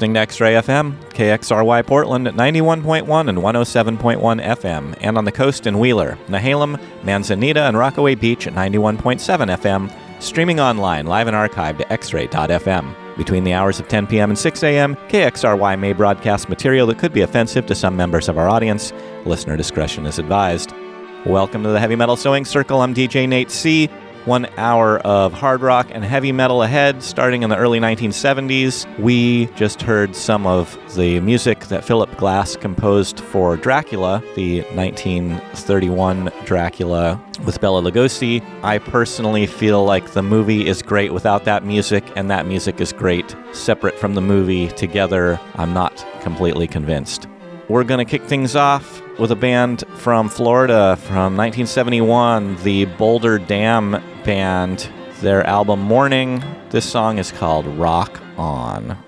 listening to X Ray FM, KXRY Portland at 91.1 and 107.1 FM, and on the coast in Wheeler, Nehalem, Manzanita, and Rockaway Beach at 91.7 FM, streaming online, live and archived at xray.fm. Between the hours of 10 p.m. and 6 a.m., KXRY may broadcast material that could be offensive to some members of our audience. Listener discretion is advised. Welcome to the Heavy Metal Sewing Circle. I'm DJ Nate C. One hour of hard rock and heavy metal ahead, starting in the early 1970s. We just heard some of the music that Philip Glass composed for Dracula, the 1931 Dracula with Bela Lugosi. I personally feel like the movie is great without that music, and that music is great separate from the movie. Together, I'm not completely convinced. We're going to kick things off with a band from Florida from 1971, the Bolder Damn Band. Their album Morning. This song is called Rock On.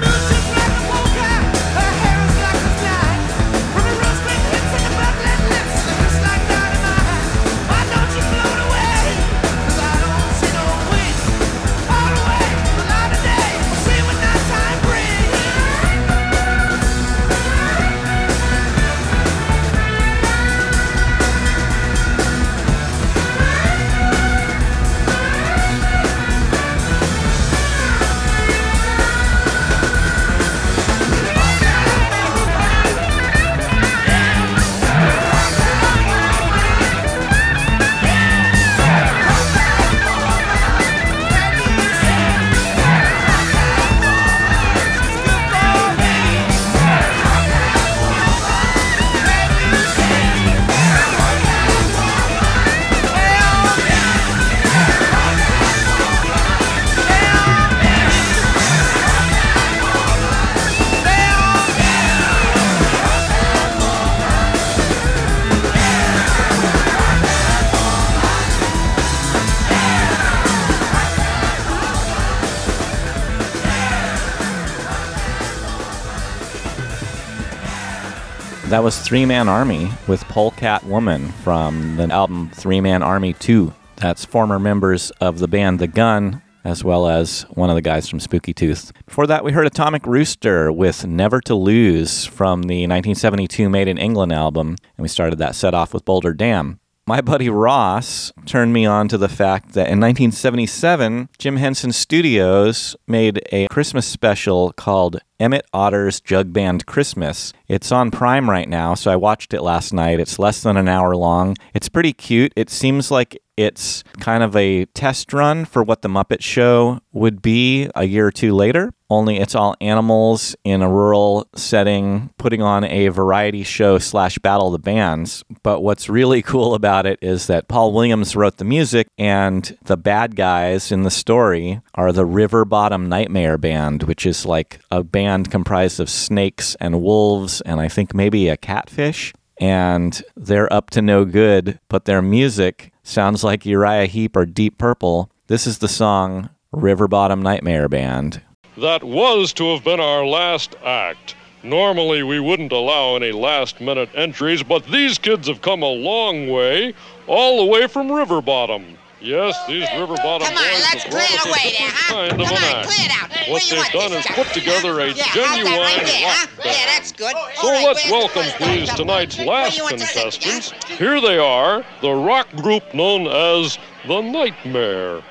She That was Three Man Army with Polecat Woman from the album Three Man Army 2. That's former members of the band The Gun, as well as one of the guys from Spooky Tooth. Before that, we heard Atomic Rooster with Never to Lose from the 1972 Made in England album, and we started that set off with Bolder Damn. My buddy Ross turned me on to the fact that in 1977, Jim Henson Studios made a Christmas special called Emmet Otter's Jug Band Christmas. It's on Prime right now, so I watched it last night. It's less than an hour long. It's pretty cute. It seems like it's kind of a test run for what the Muppet Show would be a year or two later, only it's all animals in a rural setting putting on a variety show slash battle of the bands. But what's really cool about it is that Paul Williams wrote the music, and the bad guys in the story are the River Bottom Nightmare Band, which is like a band comprised of snakes and wolves, and I think maybe a catfish. And they're up to no good, but their music sounds like Uriah Heep or Deep Purple. This is the song River Bottom Nightmare Band. That was to have been our last act. Normally, we wouldn't allow any last minute entries, but these kids have come a long way, all the way from River Bottom. Yes, these River Bottom Come on, boys let's have clear it away there, huh? kind Come of on, act. clear it out. What you they've want done is put together a Yeah, how's that genuine right there, rock huh? band. Yeah, that's good. So All right, let's welcome, please, tonight's last you want sit, contestants. huh? Here they are, the rock group known as the Nightmare.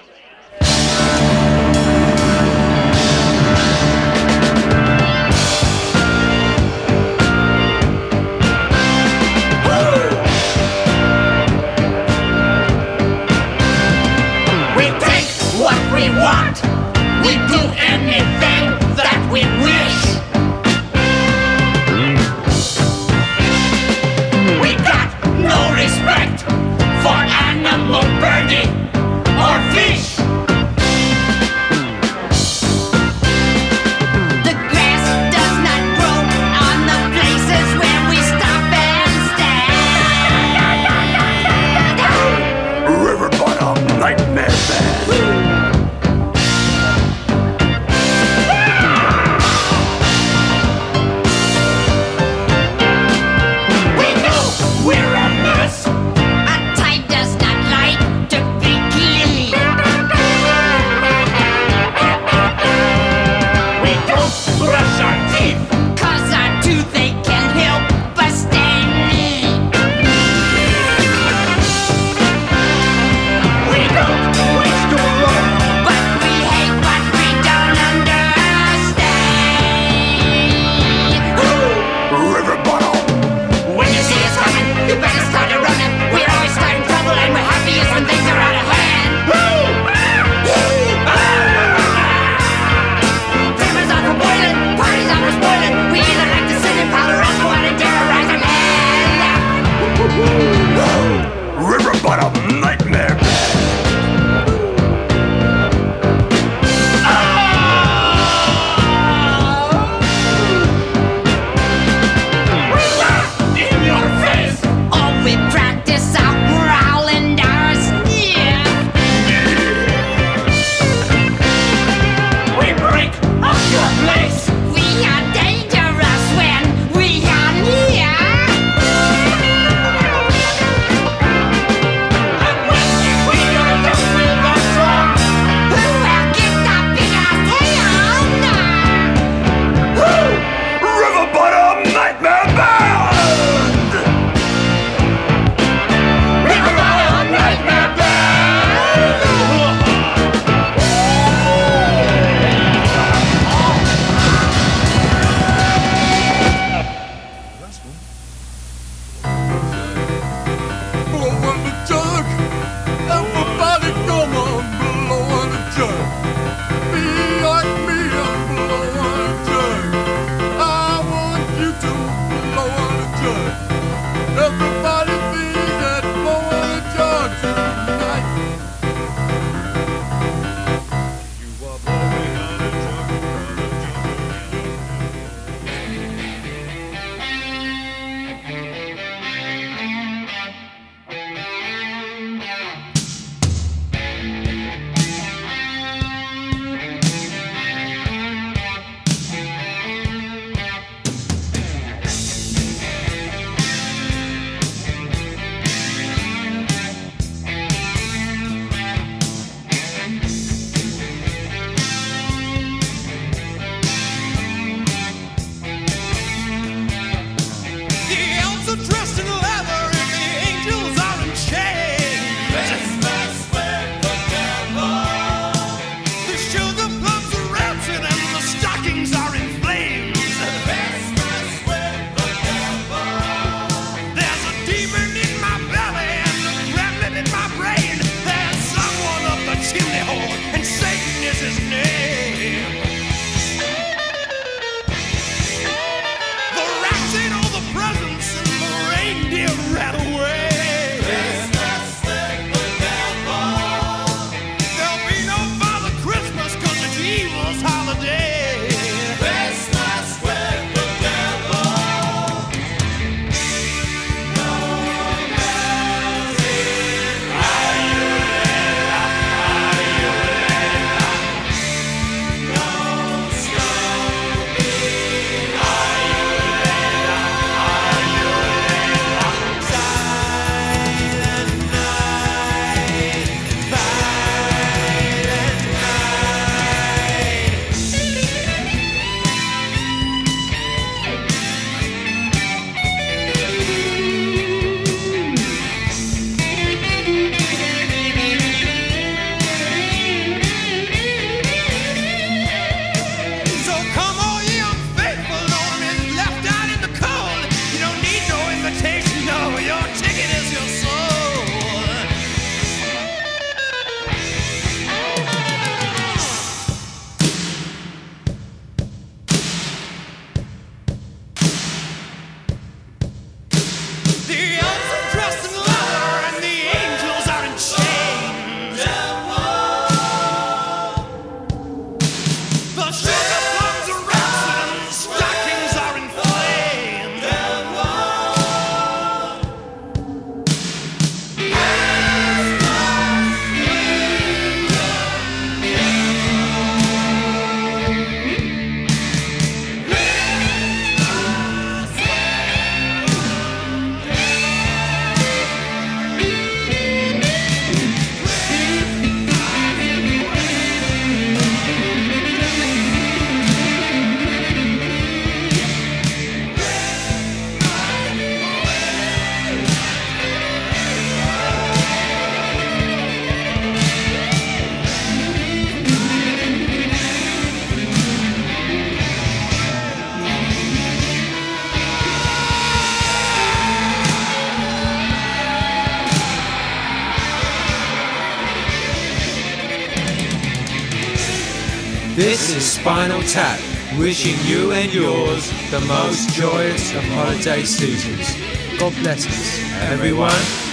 This is Spinal Tap, wishing you and yours the most joyous of holiday seasons. God bless us, everyone.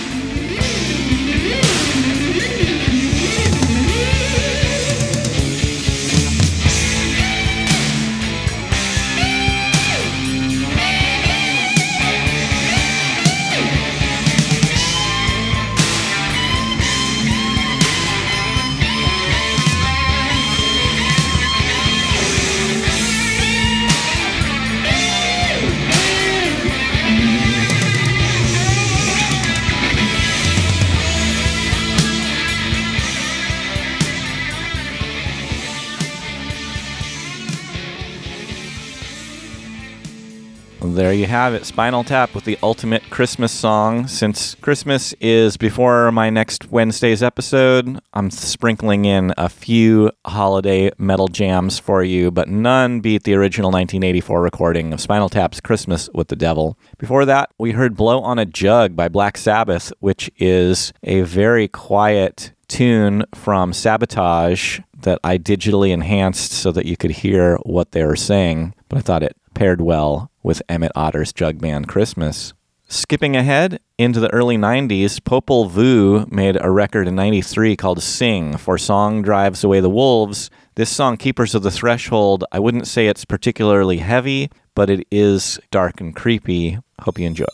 There you have it, Spinal Tap with the ultimate Christmas song. Since Christmas is before my next Wednesday's episode, I'm sprinkling in a few holiday metal jams for you, but none beat the original 1984 recording of Spinal Tap's Christmas with the Devil. Before that, we heard Blow on a Jug by Black Sabbath, which is a very quiet tune from Sabotage that I digitally enhanced so that you could hear what they were saying, but I thought it paired well with Emmet Otter's Jug Band Christmas. Skipping ahead into the early 90s, Popol Vuh made a record in 93 called Sing for Song Drives Away the Wolves. This song, Keepers of the Threshold, I wouldn't say it's particularly heavy, but it is dark and creepy. Hope you enjoy.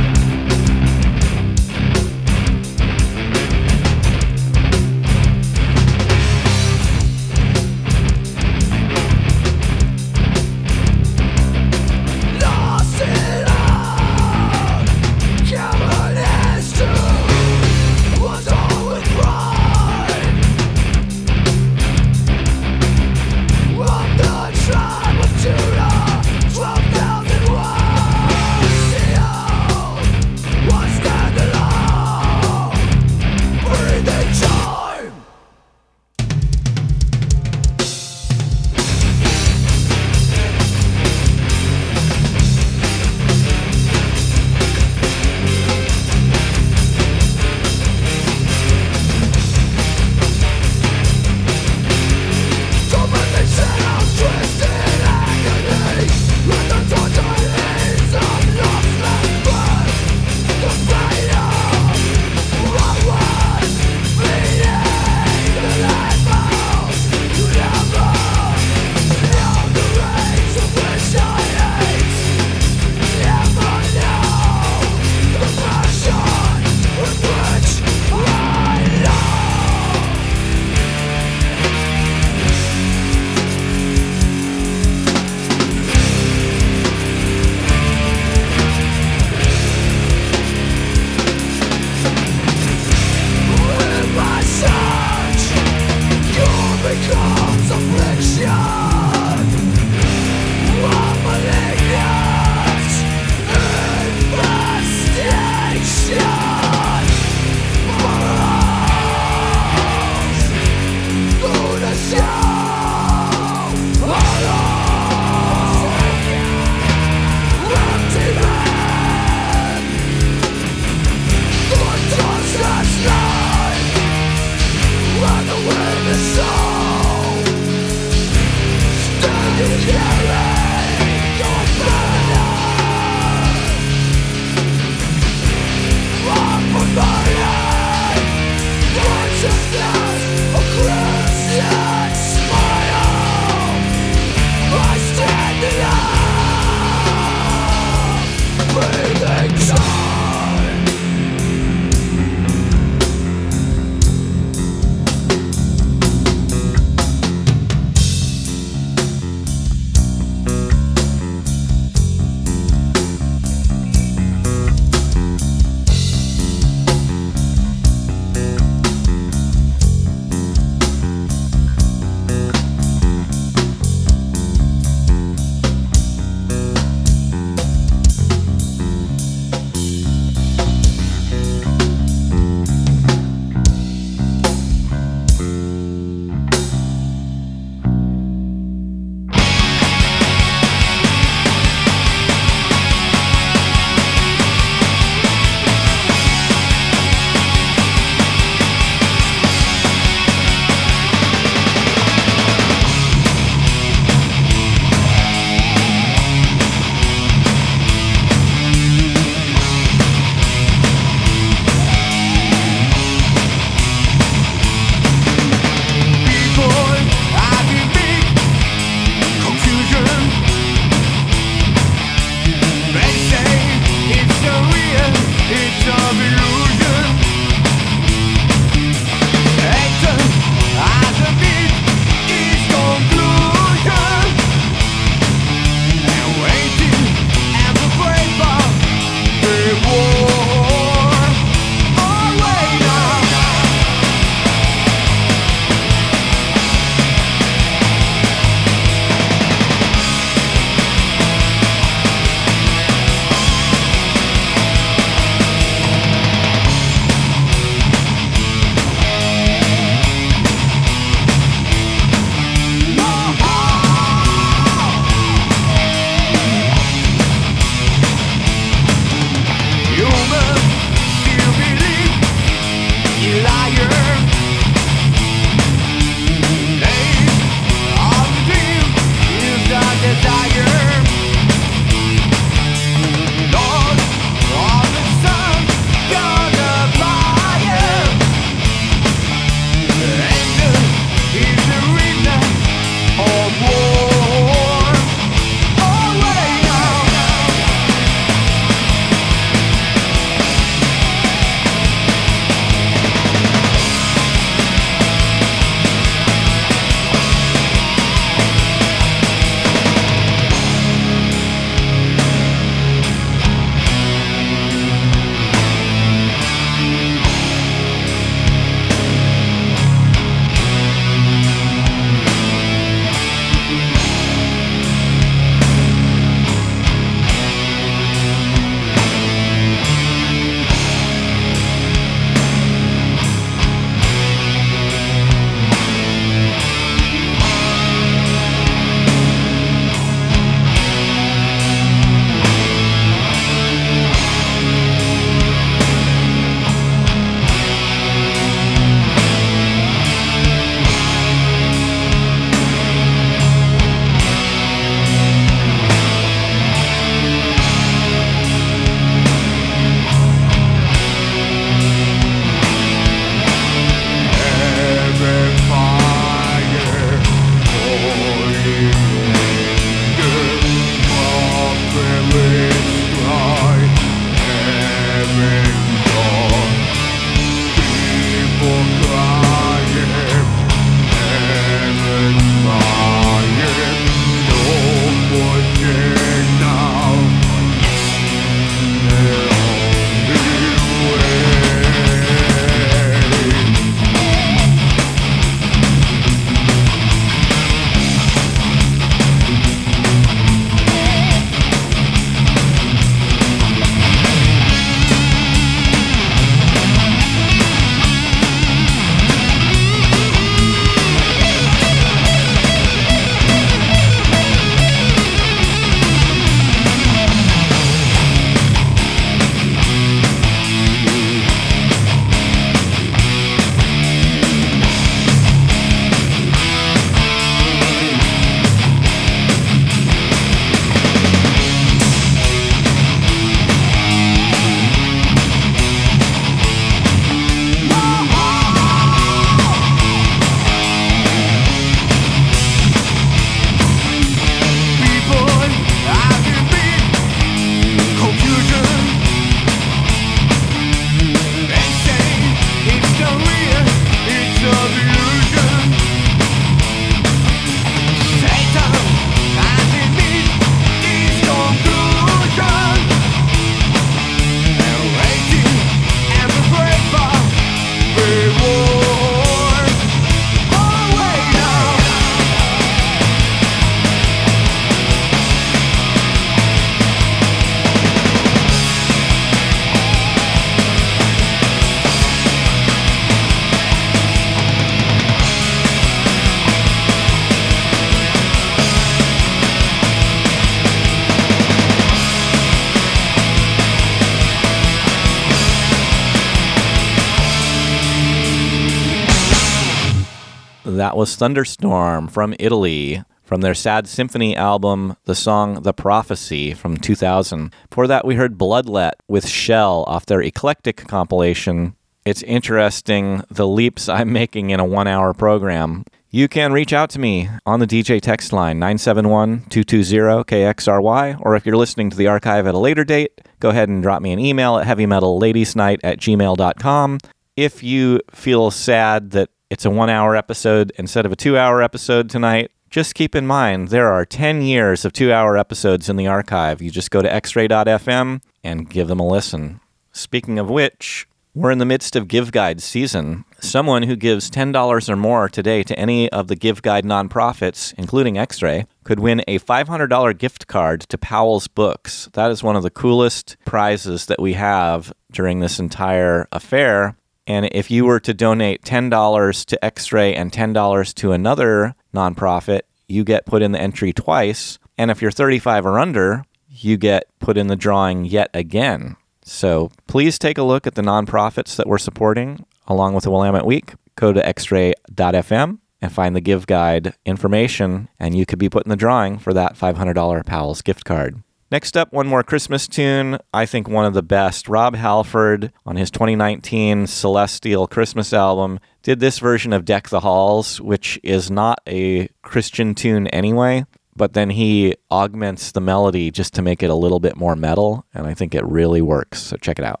That was Thunderstorm from Italy. From their Sad Symphony album, the song The Prophecy from 2000. Before that, we heard Bloodlet with Shell off their Eclectic compilation. It's interesting the leaps I'm making in a one hour program. You can reach out to me on the DJ text line 971 220 KXRY, or if you're listening to the archive at a later date, go ahead and drop me an email at heavymetallady'snight at gmail.com. If you feel sad that it's a one hour episode instead of a two hour episode tonight, just keep in mind there are 10 years of two hour episodes in the archive. You just go to xray.fm and give them a listen. Speaking of which, we're in the midst of Give Guide season. Someone who gives $10 or more today to any of the Give Guide nonprofits, including X Ray, could win a $500 gift card to Powell's Books. That is one of the coolest prizes that we have during this entire affair. And if you were to donate $10 to X Ray and $10 to another nonprofit, you get put in the entry twice. And if you're 35 or under, you get put in the drawing yet again. So please take a look at the nonprofits that we're supporting along with the Willamette Week. Go to xray.fm and find the Give Guide information, and you could be put in the drawing for that $500 Powell's gift card. Next up, one more Christmas tune. I think one of the best. Rob Halford on his 2019 Celestial Christmas album did this version of Deck the Halls, which is not a Christian tune anyway, but then he augments the melody just to make it a little bit more metal, and I think it really works. So check it out.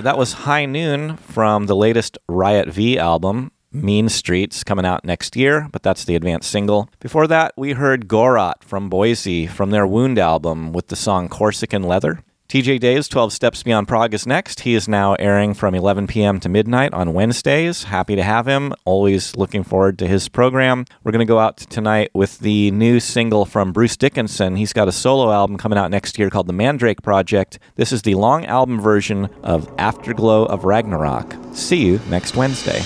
Right, that was High Noon from the latest Riot V album, Mean Streets, coming out next year, but that's the advanced single. Before that, we heard Ghorot from Boise from their Wound album with the song Corsican Leather. TJ Days 12 Steps Beyond Prague is next. He is now airing from 11 p.m. to midnight on Wednesdays. Happy to have him. Always looking forward to his program. We're going to go out tonight with the new single from Bruce Dickinson. He's got a solo album coming out next year called The Mandrake Project. This is the long album version of Afterglow of Ragnarok. See you next Wednesday.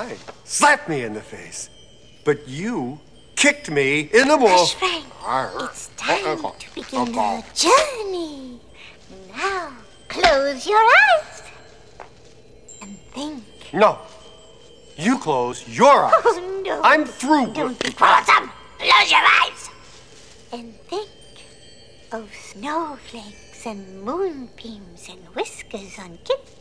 Fine. Slap me in the face. But you kicked me in the balls. It's time uh, uh, to uh, begin our journey. Now, close your eyes and think. No. You close your oh, eyes. Oh, no. I'm through. Don't be quarrelsome. Close your eyes and think of snowflakes and moonbeams and whiskers on kittens.